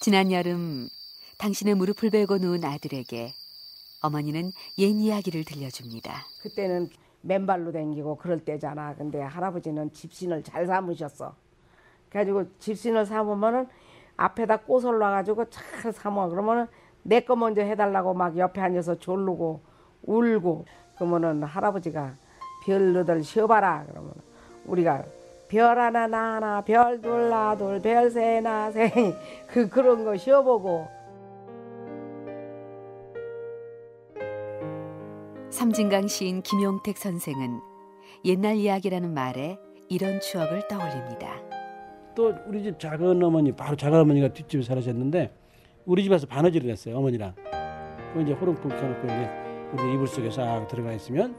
지난 여름 당신의 무릎을 베고 누운 아들에게 어머니는 옛 이야기를 들려줍니다. 그때는 맨발로 댕기고 그럴 때잖아. 근데 할아버지는 집신을 잘 삼으셨어. 그래가지고 집신을 삼으면은 앞에다 꽃을 놔가지고 잘 삼아. 그러면은 내 거 먼저 해달라고 막 옆에 앉아서 졸르고 울고 그러면은 할아버지가 별 너들 쉬어봐라. 그러면 우리가 별 하나 나 하나 별 둘나 둘별 세나 세 그 그런 거 쉬어보고 삼진강 시인 김용택 선생은 옛날 이야기라는 말에 이런 추억을 떠올립니다. 또 우리 집 작은 어머니 바로 작은 어머니가 뒷집에 살으셨는데 우리 집에서 바느질을 했어요 어머니랑. 그 이제 호롱불 켜놓고 이제 우리 이불 속에 싹 들어가 있으면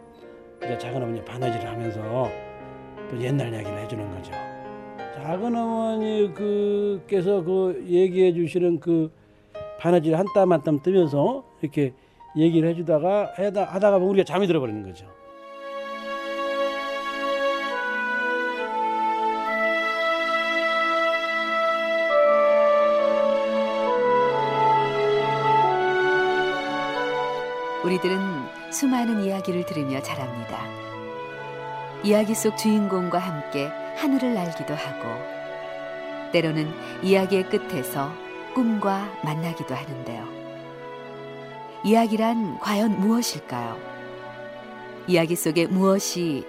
이제 작은 어머니 바느질을 하면서 또 옛날 이야기를 해주는 거죠. 작은 어머니 그께서 그 얘기해 주시는 그 바느질 한 땀 한 땀 뜨면서 이렇게 얘기를 해주다가 하다, 하다가 우리가 잠이 들어버리는 거죠. 우리들은 수많은 이야기를 들으며 자랍니다. 이야기 속 주인공과 함께 하늘을 날기도 하고, 때로는 이야기의 끝에서 꿈과 만나기도 하는데요. 이야기란 과연 무엇일까요? 이야기 속에 무엇이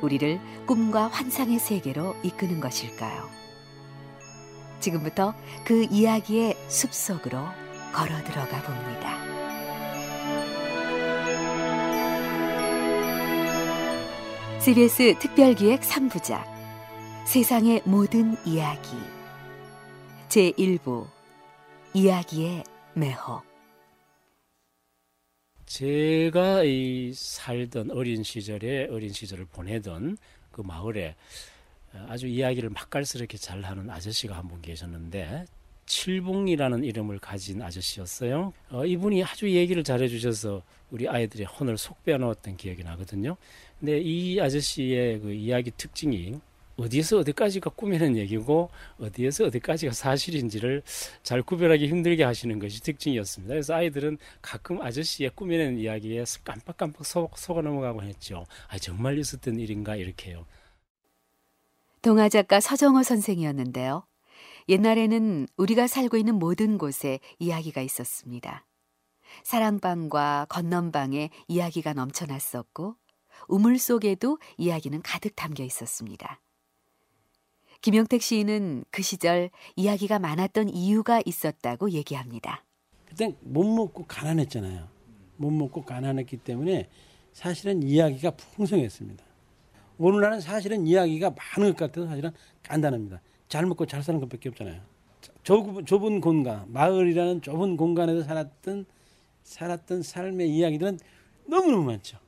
우리를 꿈과 환상의 세계로 이끄는 것일까요? 지금부터 그 이야기의 숲속으로 걸어 들어가 봅니다. CBS 특별기획 3부작 세상의 모든 이야기. 제1부 이야기의 매혹. 제가 이 살던 어린 시절에 어린 시절을 보내던 그 마을에 아주 이야기를 맛깔스럽게 잘하는 아저씨가 한 분 계셨는데 칠봉이라는 이름을 가진 아저씨였어요. 어, 이분이 아주 얘기를 잘해주셔서 우리 아이들의 혼을 속 빼놓았던 기억이 나거든요. 근데 이 아저씨의 그 이야기 특징이 어디에서 어디까지가 꾸미는 얘기고 어디에서 어디까지가 사실인지를 잘 구별하기 힘들게 하시는 것이 특징이었습니다. 그래서 아이들은 가끔 아저씨의 꾸미는 이야기에 깜빡깜빡 속, 속아 넘어가곤 했죠. 아 정말 있었던 일인가 이렇게요. 동화 작가 서정호 선생이었는데요. 옛날에는 우리가 살고 있는 모든 곳에 이야기가 있었습니다. 사랑방과 건넌방에 이야기가 넘쳐났었고 우물 속에도 이야기는 가득 담겨 있었습니다. 김영택 시인은 그 시절 이야기가 많았던 이유가 있었다고 얘기합니다. 그때 못 먹고 가난했잖아요. 못 먹고 가난했기 때문에 사실은 이야기가 풍성했습니다. 오늘날은 사실은 이야기가 많은 것 같아서 사실은 간단합니다. 잘 먹고 잘 사는 것밖에 없잖아요. 좁은, 좁은 공간, 마을이라는 좁은 공간에서 살았던 살았던 삶의 이야기들은 너무너무 많죠.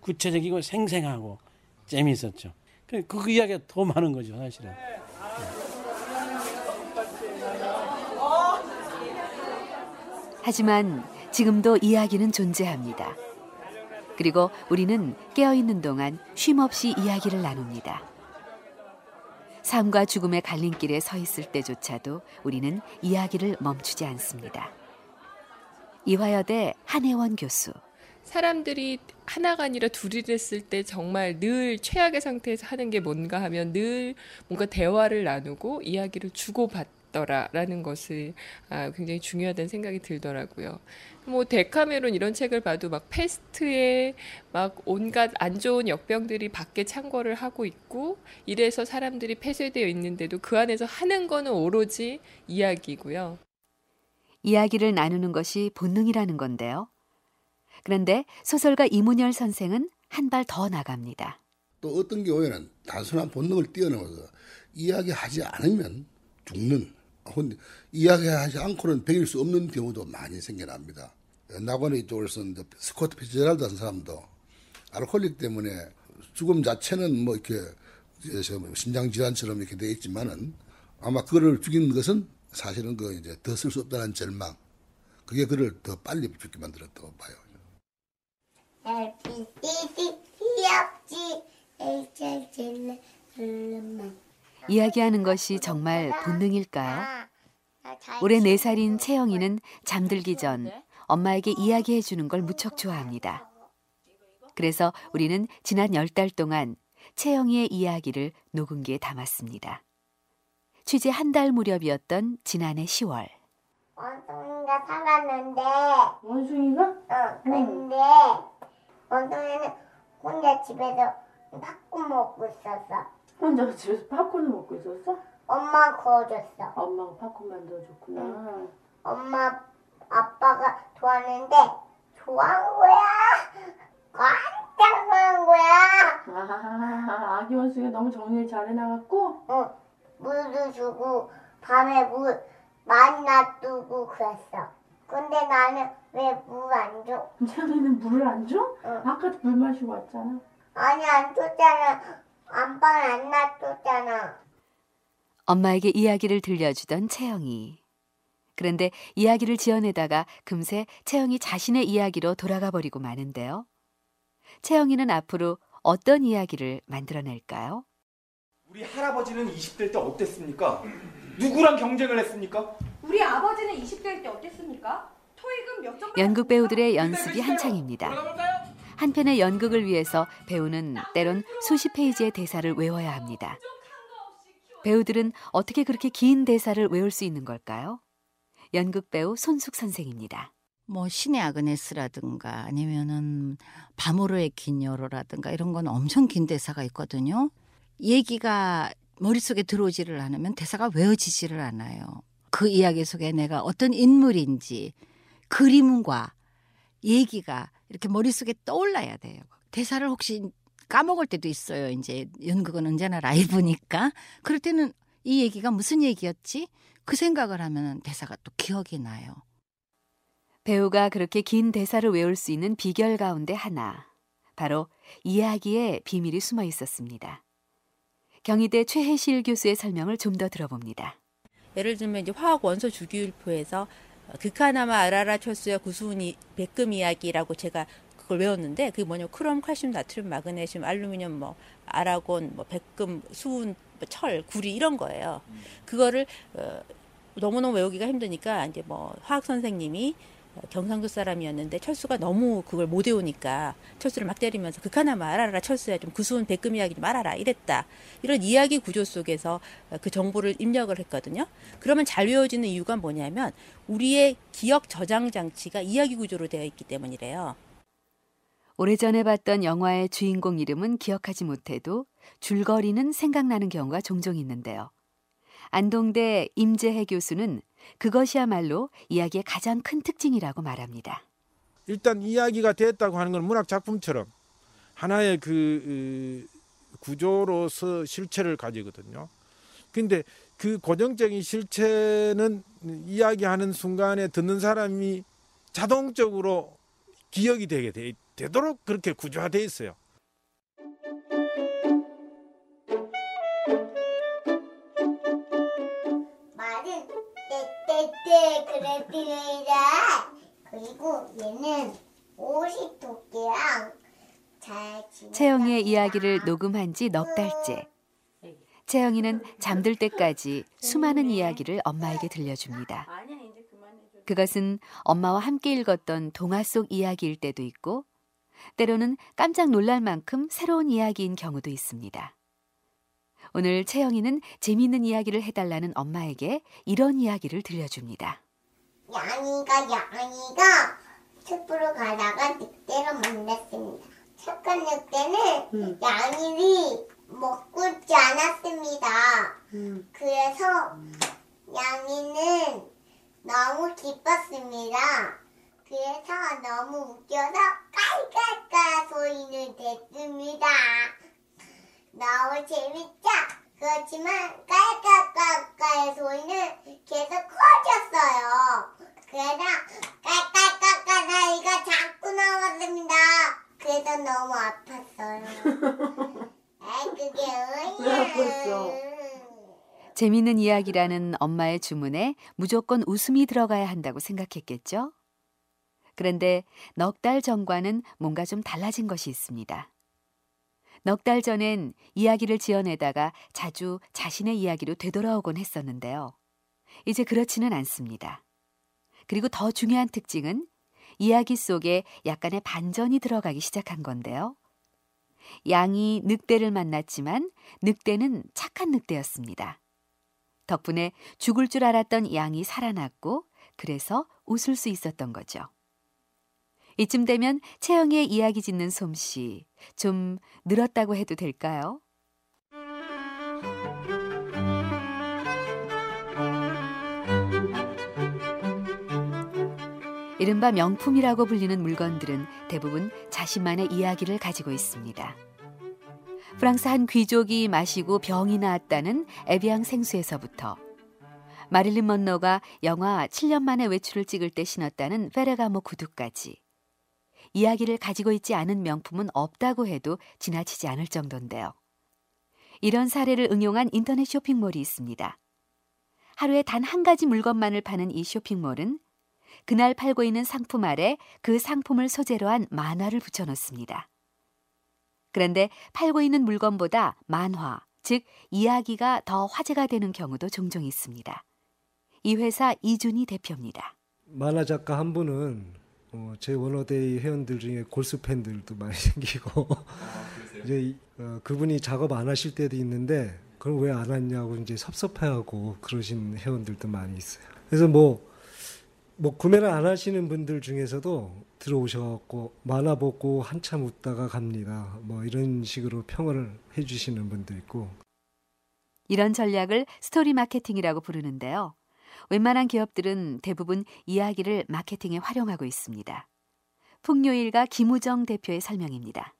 구체적이고 생생하고 재미있었죠. 그, 그 이야기가 더 많은 거죠, 사실은. 하지만 지금도 이야기는 존재합니다. 그리고 우리는 깨어있는 동안 쉼없이 이야기를 나눕니다. 삶과 죽음의 갈림길에 서 있을 때조차도 우리는 이야기를 멈추지 않습니다. 이화여대 한혜원 교수. 사람들이 하나가 아니라 둘이 됐을 때 정말 늘 최악의 상태에서 하는 게 뭔가 하면 늘 뭔가 대화를 나누고 이야기를 주고받 더라라는 것을 아, 굉장히 중요하다는 생각이 들더라고요. 뭐 데카메론 이런 책을 봐도 막 패스트에 막 온갖 안 좋은 역병들이 밖에 창궐을 하고 있고 이래서 사람들이 폐쇄되어 있는데도 그 안에서 하는 거는 오로지 이야기고요. 이야기를 나누는 것이 본능이라는 건데요. 그런데 소설가 이문열 선생은 한 발 더 나갑니다. 또 어떤 경우에는 단순한 본능을 뛰어넘어서 이야기하지 않으면 죽는 이야기하지 않고는 배길 수 없는 경우도 많이 생겨납니다. 나관의 이쪽에서 스코트 피츠제랄드 같은 사람도 alcoholic 때문에 죽음 자체는 뭐 이렇게 심장 질환처럼 이렇게 돼 있지만은 아마 그를 죽인 것은 사실은 그 이제 더 쓸 수 없다는 절망 그게 그를 더 빨리 죽게 만들었다고 봐요. 이야기하는 것이 정말 본능일까요? 올해 4살인 채영이는 잠들기 전 엄마에게 이야기해 주는 걸 무척 좋아합니다. 그래서 우리는 지난 10달 동안 채영이의 이야기를 녹음기에 담았습니다. 취재 한 달 무렵이었던 지난해 10월. 원숭이가 살았는데, 원숭이가? 어, 근데, 원숭이는 혼자 집에서 팝콘 먹고 있었어. 혼자 집에서 팝콘을 먹고 있었어? 엄마 구워줬어. 엄마가 팝콘 만들어줬구나. 엄마, 아빠가 좋아하는데, 좋아한 거야. 깜짝 놀란 거야. 아, 아기 원숭이가 너무 정리를 잘 해놔갖고 어, 물도 주고, 밤에 물 많이 놔두고 그랬어. 근데 나는 왜 물 안 줘? 채영이는 물을 안 줘? 응. 아까도 물 마시고 왔잖아. 아니, 안 줬잖아. 안방에 안 놔뒀잖아. 엄마에게 이야기를 들려주던 채영이. 그런데 이야기를 지어내다가 금세 채영이 자신의 이야기로 돌아가 버리고 마는데요. 채영이는 앞으로 어떤 이야기를 만들어낼까요? 우리 할아버지는 20대 때 어땠습니까? 누구랑 경쟁을 했습니까? 우리 아버지는 20대일 때 어땠습니까? 토익은 몇 점? 연극 배우들의 연습이 한창입니다. 한 편의 연극을 위해서 배우는 때론 수십 페이지의 대사를 외워야 합니다. 배우들은 어떻게 그렇게 긴 대사를 외울 수 있는 걸까요? 연극 배우 손숙 선생입니다. 뭐 신의 아그네스라든가 아니면은 바모르의 긴 여로라든가 이런 건 엄청 긴 대사가 있거든요. 얘기가 머릿속에 들어오지를 않으면 대사가 외워지지를 않아요. 그 이야기 속에 내가 어떤 인물인지 그림과 얘기가 이렇게 머릿속에 떠올라야 돼요. 대사를 혹시 까먹을 때도 있어요. 이제 연극은 언제나 라이브니까. 그럴 때는 이 얘기가 무슨 얘기였지? 그 생각을 하면 대사가 또 기억이 나요. 배우가 그렇게 긴 대사를 외울 수 있는 비결 가운데 하나. 바로 이야기에 비밀이 숨어 있었습니다. 경희대 최혜실 교수의 설명을 좀 더 들어봅니다. 예를 들면 이제 화학 원소 주기율표에서 극하나마 아라라 철수와 구수은이 백금 이야기라고 제가 그걸 외웠는데 그게 뭐냐면 크롬, 칼슘, 나트륨, 마그네슘, 알루미늄, 뭐 아라곤, 뭐 백금, 수은, 뭐 철, 구리 이런 거예요. 그거를 어, 너무너무 외우기가 힘드니까 이제 뭐 화학 선생님이 경상도 사람이었는데 철수가 너무 그걸 못 외우니까 철수를 막 때리면서 극하나마 알아라 철수야 좀 구수은 백금 이야기 좀 알아라 이랬다. 이런 이야기 구조 속에서 그 정보를 입력을 했거든요. 그러면 잘 외워지는 이유가 뭐냐면 우리의 기억 저장 장치가 이야기 구조로 되어 있기 때문이래요. 오래전에 봤던 영화의 주인공 이름은 기억하지 못해도 줄거리는 생각나는 경우가 종종 있는데요. 안동대 임재해 교수는 그것이야말로 이야기의 가장 큰 특징이라고 말합니다. 일단 이야기가 됐다고 하는 건 문학 작품처럼 하나의 그 구조로서 실체를 가지거든요. 근데 그 고정적인 실체는 이야기하는 순간에 듣는 사람이 자동적으로 기억이 되게 돼, 되도록 그렇게 구조화되어 있어요. 떼떼떼 그랬더라. 그리고 얘는 오십 토끼랑 잘 지내. 채영이의 이야기를 녹음한 지 넉 달째. 채영이는 잠들 때까지 수많은 이야기를 엄마에게 들려줍니다. 그것은 엄마와 함께 읽었던 동화 속 이야기일 때도 있고, 때로는 깜짝 놀랄 만큼 새로운 이야기인 경우도 있습니다. 오늘 채영이는 재미있는 이야기를 해달라는 엄마에게 이런 이야기를 들려줍니다. 양이가 양이가 숲으로 가다가 늑대를 만났습니다. 착한 늑대는 양이를 먹고 있지 않았습니다. 그래서 양이는 너무 기뻤습니다. 그래서 너무 웃겨서 깔깔깔 소리를 냈습니다. 너무 재밌죠? 그렇지만 깔깔깔깔 소리는 계속 커졌어요. 그래서 깔깔깔깔 소리가 자꾸 나왔습니다. 그래서 너무 아팠어요. 아 그게 왜 재미있는 이야기라는 엄마의 주문에 무조건 웃음이 들어가야 한다고 생각했겠죠? 그런데 넉 달 전과는 뭔가 좀 달라진 것이 있습니다. 넉 달 전엔 이야기를 지어내다가 자주 자신의 이야기로 되돌아오곤 했었는데요. 이제 그렇지는 않습니다. 그리고 더 중요한 특징은 이야기 속에 약간의 반전이 들어가기 시작한 건데요. 양이 늑대를 만났지만 늑대는 착한 늑대였습니다. 덕분에 죽을 줄 알았던 양이 살아났고 그래서 웃을 수 있었던 거죠. 이쯤 되면 채영의 이야기 짓는 솜씨 좀 늘었다고 해도 될까요? 이른바 명품이라고 불리는 물건들은 대부분 자신만의 이야기를 가지고 있습니다. 프랑스 한 귀족이 마시고 병이 나았다는 에비앙 생수에서부터 마릴린 먼로가 영화 7년 만에 외출을 찍을 때 신었다는 페레가모 구두까지 이야기를 가지고 있지 않은 명품은 없다고 해도 지나치지 않을 정도인데요. 이런 사례를 응용한 인터넷 쇼핑몰이 있습니다. 하루에 단 한 가지 물건만을 파는 이 쇼핑몰은 그날 팔고 있는 상품 아래 그 상품을 소재로 한 만화를 붙여놓습니다. 그런데 팔고 있는 물건보다 만화, 즉 이야기가 더 화제가 되는 경우도 종종 있습니다. 이 회사 이준희 대표입니다. 만화 작가 한 분은 어, 제 원어데이 회원들 중에 골수 팬들도 많이 생기고 아, 이제 어, 그분이 작업 안 하실 때도 있는데 그럼 왜 안 왔냐고 이제 섭섭해하고 그러신 회원들도 많이 있어요. 그래서 뭐뭐 구매를 안 하시는 분들 중에서도 들어오셔갖고 만화 보고 한참 웃다가 갑니다. 뭐 이런 식으로 평을 해주시는 분도 있고. 이런 전략을 스토리 마케팅이라고 부르는데요. 웬만한 기업들은 대부분 이야기를 마케팅에 활용하고 있습니다. 풍요일가 김우정 대표의 설명입니다.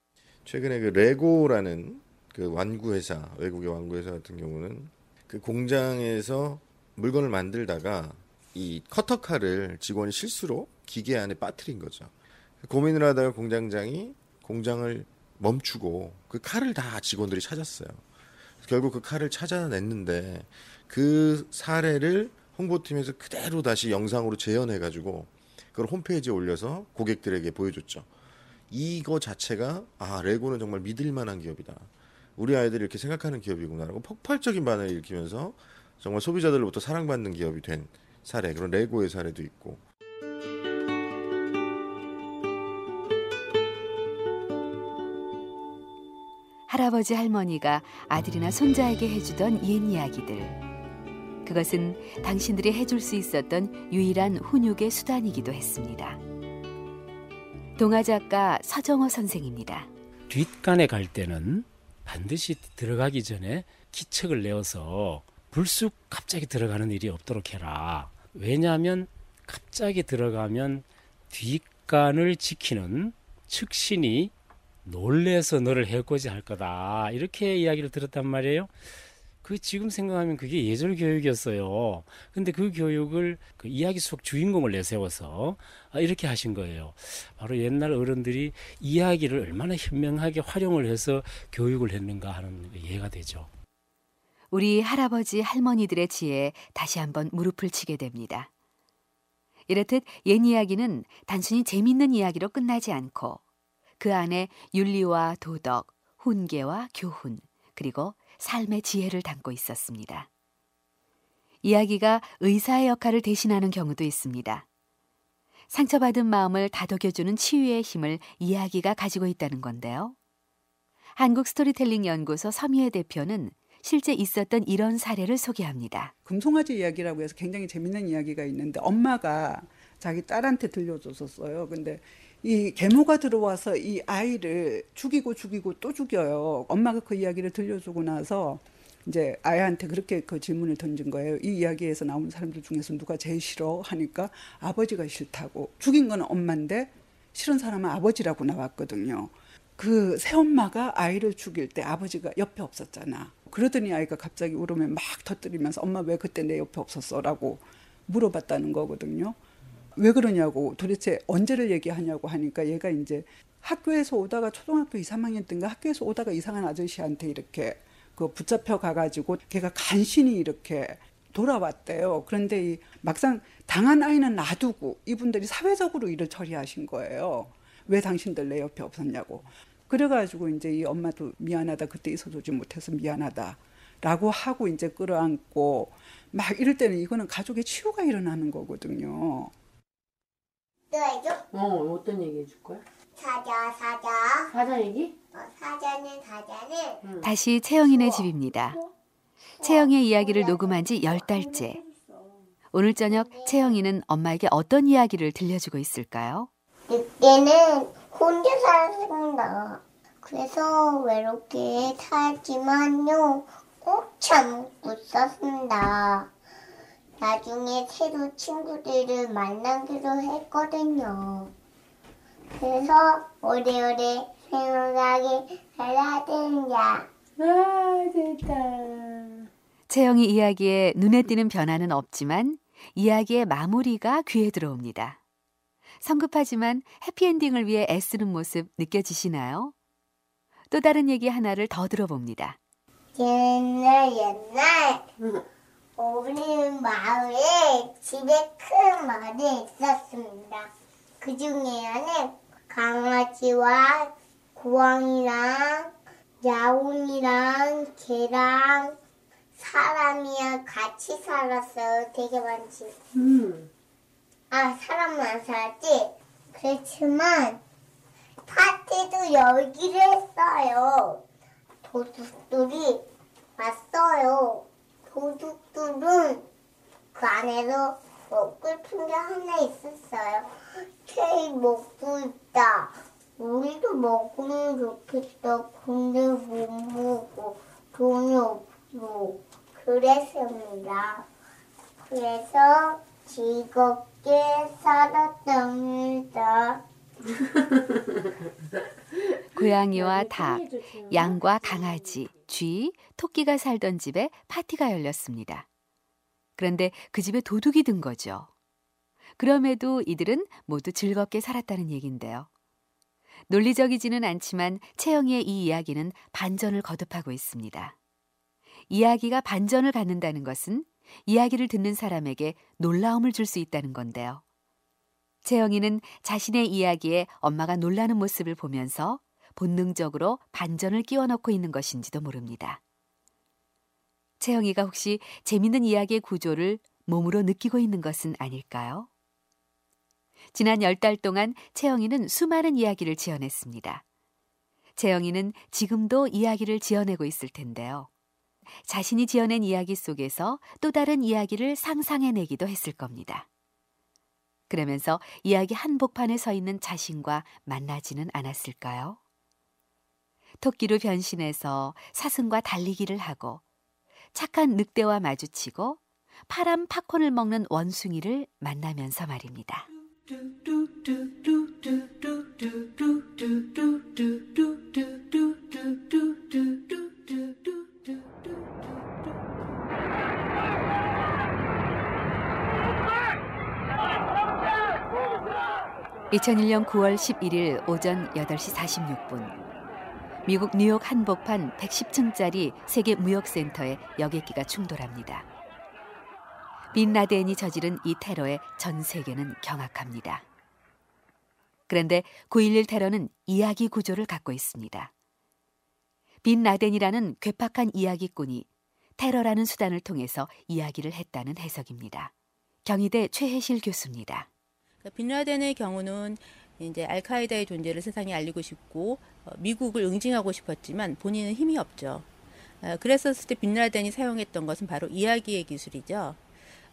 최근에 그 레고라는 그 완구 회사, 외국의 완구 회사 같은 경우는 그 공장에서 물건을 만들다가 이 커터칼을 직원이 실수로 기계 안에 빠뜨린 거죠. 고민을 하다가 공장장이 공장을 멈추고 그 칼을 다 직원들이 찾았어요. 결국 그 칼을 찾아냈는데 그 사례를 홍보팀에서 그대로 다시 영상으로 재현해 가지고 그걸 홈페이지에 올려서 고객들에게 보여줬죠. 이거 자체가 아 레고는 정말 믿을 만한 기업이다. 우리 아이들이 이렇게 생각하는 기업이구나라고 폭발적인 반응을 일으키면서 정말 소비자들로부터 사랑받는 기업이 된 사례, 그런 레고의 사례도 있고. 할아버지 할머니가 아들이나 손자에게 해주던 옛 이야기들. 그것은 당신들이 해줄 수 있었던 유일한 훈육의 수단이기도 했습니다. 동화 작가 서정호 선생입니다. 뒷간에 갈 때는 반드시 들어가기 전에 기척을 내어서 불쑥 갑자기 들어가는 일이 없도록 해라. 왜냐하면 갑자기 들어가면 뒷간을 지키는 측신이 놀래서 너를 해코지 할 거다. 이렇게 이야기를 들었단 말이에요. 그 지금 생각하면 그게 예절 교육이었어요. 근데 그 교육을 그 이야기 속 주인공을 내세워서 아, 이렇게 하신 거예요. 바로 옛날 어른들이 이야기를 얼마나 현명하게 활용을 해서 교육을 했는가 하는 이해가 되죠. 우리 할아버지 할머니들의 지혜에 다시 한번 무릎을 치게 됩니다. 이렇듯 옛 이야기는 단순히 재밌는 이야기로 끝나지 않고 그 안에 윤리와 도덕, 훈계와 교훈, 그리고 삶의 지혜를 담고 있었습니다. 이야기가 의사의 역할을 대신하는 경우도 있습니다. 상처받은 마음을 다독여주는 치유의 힘을 이야기가 가지고 있다는 건데요. 한국 스토리텔링 연구소 서미애 대표는 실제 있었던 이런 사례를 소개합니다. 금송아지 이야기라고 해서 굉장히 재밌는 이야기가 있는데 엄마가 자기 딸한테 들려줬었어요. 근데 이 계모가 들어와서 이 아이를 죽이고 죽이고 또 죽여요. 엄마가 그 이야기를 들려주고 나서 이제 아이한테 그렇게 그 질문을 던진 거예요. 이 이야기에서 나오는 사람들 중에서 누가 제일 싫어 하니까 아버지가 싫다고. 죽인 건 엄마인데 싫은 사람은 아버지라고 나왔거든요. 그 새엄마가 아이를 죽일 때 아버지가 옆에 없었잖아. 그러더니 아이가 갑자기 울으면 막 터뜨리면서 엄마 왜 그때 내 옆에 없었어? 라고 물어봤다는 거거든요. 왜 그러냐고 도대체 언제를 얘기하냐고 하니까 얘가 이제 학교에서 오다가 초등학교 2, 3학년 때인가 학교에서 오다가 이상한 아저씨한테 이렇게 그 붙잡혀 가가지고 걔가 간신히 이렇게 돌아왔대요. 그런데 이 막상 당한 아이는 놔두고 이분들이 사회적으로 일을 처리하신 거예요. 왜 당신들 내 옆에 없었냐고. 그래가지고 이제 이 엄마도 미안하다 그때 있어주지 못해서 미안하다. 라고 하고 이제 끌어안고 막 이럴 때는 이거는 가족의 치유가 일어나는 거거든요. 또 해줘? 어, 어떤 얘기 해줄 거야? 사자, 사자. 사자 얘기? 어, 사자는, 사자는. 다시 채영이네 집입니다. 채영의 이야기를 녹음한 지 열 달째. 오늘 저녁 채영이는 엄마에게 어떤 이야기를 들려주고 있을까요? 늑대는 혼자 살았습니다. 그래서 외롭게 살지만요, 꼭 참고 있었습니다. 나중에 새로 친구들을 만나기로 했거든요. 그래서 오래오래 생각하게 살아야 된다. 아, 됐다. 채영이 이야기에 눈에 띄는 변화는 없지만 이야기의 마무리가 귀에 들어옵니다. 성급하지만 해피엔딩을 위해 애쓰는 모습 느껴지시나요? 또 다른 얘기 하나를 더 들어봅니다. 옛날 옛날 우리 마을에 집에 큰 말이 있었습니다. 그 중에는 강아지와 고양이랑 야옹이랑 개랑 사람이랑 같이 살았어요. 되게 많지. 음. 아, 사람만 살았지? 그렇지만, 파티도 열기를 했어요. 도둑들이 왔어요. 도둑들은 그 안에서 먹고 싶은 게 하나 있었어요. 케이크 먹고 있다. 우리도 먹으면 좋겠다. 근데 못 먹고 돈이 없어. 그랬습니다. 그래서 즐겁게 살았답니다. 고양이와 닭, 양과 강아지, 쥐, 토끼가 살던 집에 파티가 열렸습니다. 그런데 그 집에 도둑이 든 거죠. 그럼에도 이들은 모두 즐겁게 살았다는 얘긴데요. 논리적이지는 않지만 채영이의 이 이야기는 반전을 거듭하고 있습니다. 이야기가 반전을 갖는다는 것은 이야기를 듣는 사람에게 놀라움을 줄 수 있다는 건데요. 채영이는 자신의 이야기에 엄마가 놀라는 모습을 보면서 본능적으로 반전을 끼워 넣고 있는 것인지도 모릅니다. 채영이가 혹시 재밌는 이야기의 구조를 몸으로 느끼고 있는 것은 아닐까요? 지난 열달 동안 채영이는 수많은 이야기를 지어냈습니다. 채영이는 지금도 이야기를 지어내고 있을 텐데요. 자신이 지어낸 이야기 속에서 또 다른 이야기를 상상해내기도 했을 겁니다. 그러면서 이야기 한복판에 서 있는 자신과 만나지는 않았을까요? 토끼로 변신해서 사슴과 달리기를 하고 착한 늑대와 마주치고 파란 팝콘을 먹는 원숭이를 만나면서 말입니다. (2001년 9월 11일) 오전 (8시 46분) 미국 뉴욕 한복판 110층짜리 세계 무역센터에 여객기가 충돌합니다. 빈 라덴이 저지른 이 테러에 전 세계는 경악합니다. 그런데 9.11 테러는 이야기 구조를 갖고 있습니다. 빈 라덴이라는 괴팍한 이야기꾼이 테러라는 수단을 통해서 이야기를 했다는 해석입니다. 경희대 최혜실 교수입니다. 빈라덴의 경우는 이제 알카에다의 존재를 세상에 알리고 싶고 어, 미국을 응징하고 싶었지만 본인은 힘이 없죠. 어, 그랬었을 때 빈라덴이 사용했던 것은 바로 이야기의 기술이죠.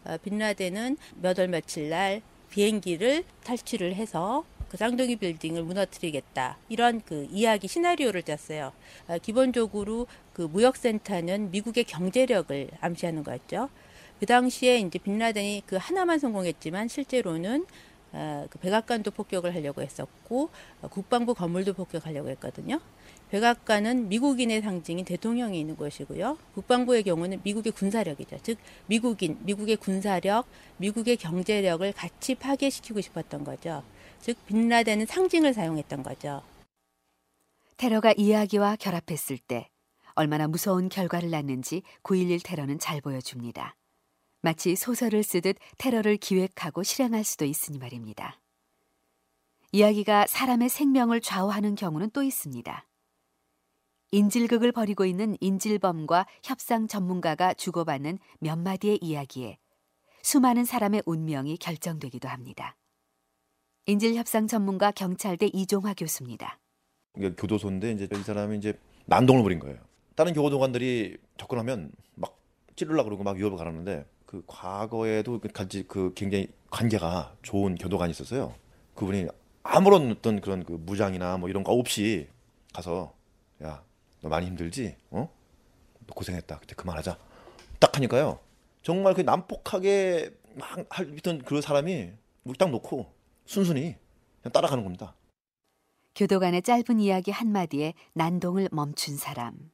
어, 빈라덴은 몇 월 며칠 날 비행기를 탈취를 해서 그 쌍둥이 빌딩을 무너뜨리겠다 이런 그 이야기 시나리오를 짰어요. 기본적으로 그 무역센터는 미국의 경제력을 암시하는 거였죠. 그 당시에 이제 빈라덴이 그 하나만 성공했지만 실제로는 어, 그 백악관도 폭격을 하려고 했었고 어, 국방부 건물도 폭격하려고 했거든요. 백악관은 미국인의 상징인 대통령이 있는 곳이고요. 국방부의 경우는 미국의 군사력이죠. 즉 미국인, 미국의 군사력, 미국의 경제력을 같이 파괴시키고 싶었던 거죠. 즉 빈라덴은 상징을 사용했던 거죠. 테러가 이야기와 결합했을 때 얼마나 무서운 결과를 낳는지 9.11 테러는 잘 보여줍니다. 마치 소설을 쓰듯 테러를 기획하고 실행할 수도 있으니 말입니다. 이야기가 사람의 생명을 좌우하는 경우는 또 있습니다. 인질극을 벌이고 있는 인질범과 협상 전문가가 주고받는 몇 마디의 이야기에 수많은 사람의 운명이 결정되기도 합니다. 인질 협상 전문가 경찰대 이종화 교수입니다. 이게 교도소인데 이제 이 사람이 이제 난동을 부린 거예요. 다른 교도관들이 접근하면 막 찌르려 그러고 막 위협을 가르는데 그 과거에도 같이 그 굉장히 관계가 좋은 교도관이 있었어요. 그분이 아무런 어떤 그런 그 무장이나 뭐 이런 거 없이 가서 야 너 많이 힘들지? 어? 너 고생했다. 그때 그만하자. 딱 하니까요. 정말 그 난폭하게 막 하던 그 사람이 물딱 놓고 순순히 그냥 따라가는 겁니다. 교도관의 짧은 이야기 한마디에 난동을 멈춘 사람.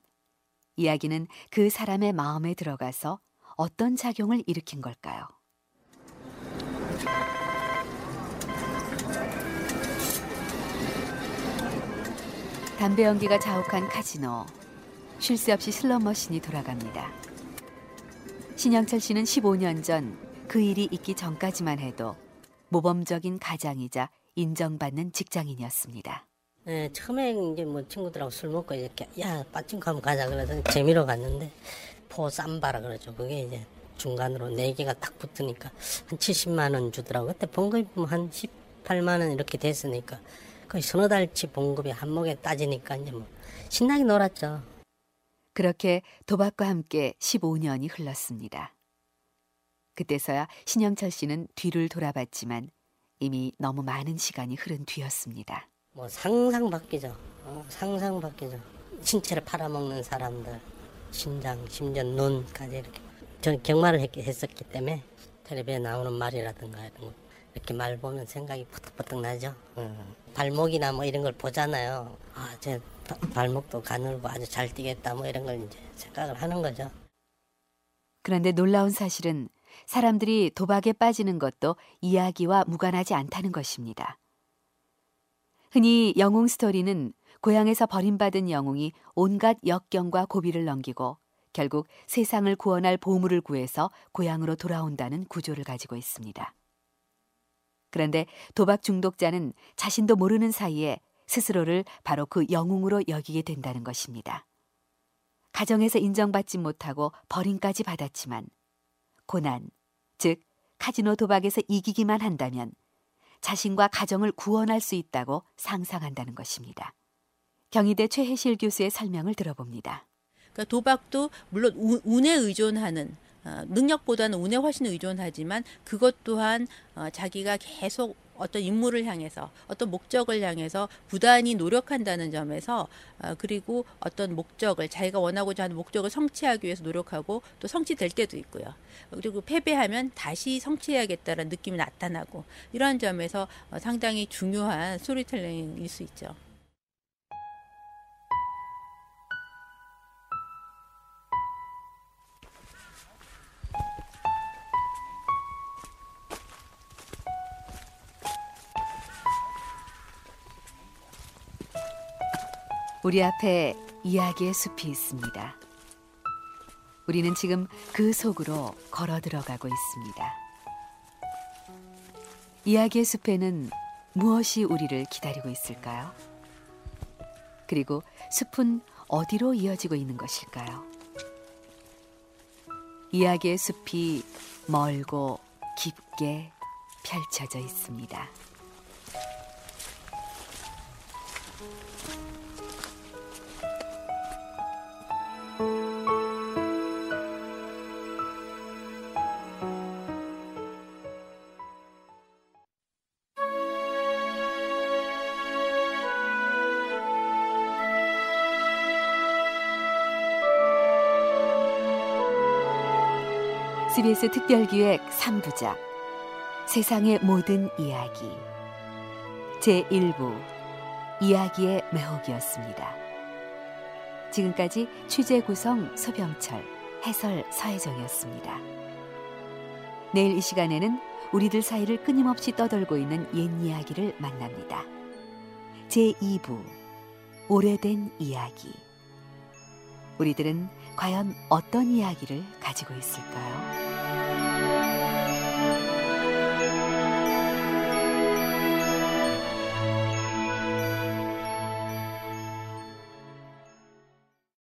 이야기는 그 사람의 마음에 들어가서 어떤 작용을 일으킨 걸까요? 담배 연기가 자욱한 카지노. 쉴 새 없이 슬롯머신이 돌아갑니다. 신영철 씨는 15년 전 그 일이 있기 전까지만 해도 모범적인 가장이자 인정받는 직장인이었습니다. 네, 처음에 이제 뭐 친구들하고 술 먹고 이렇게 야 빠찡코 한번 가자 그래서 재미로 갔는데 포쌈바라 그러죠. 그게 이제 중간으로 네 개가 딱 붙으니까 한 70만 원 주더라고. 그때 봉급이 뭐한 18만 원 이렇게 됐으니까 거의 서너 달치 봉급이 한목에 따지니까 이제 뭐 신나게 놀았죠. 그렇게 도박과 함께 15년이 흘렀습니다. 그때서야 신영철 씨는 뒤를 돌아봤지만 이미 너무 많은 시간이 흐른 뒤였습니다. 뭐 상상 바뀌죠. 어, 상상 바뀌죠. 신체를 팔아먹는 사람들, 심장, 심지어 눈까지 이렇게. 저는 경마를 했, 했었기 때문에 텔레비에 나오는 말이라든가 이런 거 이렇게 말 보면 생각이 퍼뜩퍼뜩 나죠. 어, 발목이나 뭐 이런 걸 보잖아요. 아, 제 발목도 가늘고 아주 잘 뛰겠다 뭐 이런 걸 이제 생각을 하는 거죠. 그런데 놀라운 사실은 사람들이 도박에 빠지는 것도 이야기와 무관하지 않다는 것입니다. 흔히 영웅 스토리는 고향에서 버림받은 영웅이 온갖 역경과 고비를 넘기고 결국 세상을 구원할 보물을 구해서 고향으로 돌아온다는 구조를 가지고 있습니다. 그런데 도박 중독자는 자신도 모르는 사이에 스스로를 바로 그 영웅으로 여기게 된다는 것입니다. 가정에서 인정받지 못하고 버림까지 받았지만 고난, 즉 카지노 도박에서 이기기만 한다면 자신과 가정을 구원할 수 있다고 상상한다는 것입니다. 경희대 최혜실 교수의 설명을 들어봅니다. 그러니까 도박도 물론 운에 의존하는 어, 능력보다는 운에 훨씬 의존하지만 그것 또한 어, 자기가 계속 어떤 임무를 향해서 어떤 목적을 향해서 부단히 노력한다는 점에서 어, 그리고 어떤 목적을 자기가 원하고자 하는 목적을 성취하기 위해서 노력하고 또 성취될 때도 있고요. 그리고 패배하면 다시 성취해야겠다는 느낌이 나타나고 이러한 점에서 상당히 중요한 스토리텔링일 수 있죠. 우리 앞에 이야기의 숲이 있습니다. 우리는 지금 그 속으로 걸어 들어가고 있습니다. 이야기의 숲에는 무엇이 우리를 기다리고 있을까요? 그리고 숲은 어디로 이어지고 있는 것일까요? 이야기의 숲이 멀고 깊게 펼쳐져 있습니다. CBS 특별기획 3부작 세상의 모든 이야기 제1부 이야기의 매혹이었습니다. 지금까지 취재 구성 소병철, 해설 서혜정이었습니다. 내일 이 시간에는 우리들 사이를 끊임없이 떠돌고 있는 옛 이야기를 만납니다. 제2부 오래된 이야기 우리들은 과연 어떤 이야기를 가지고 있을까요?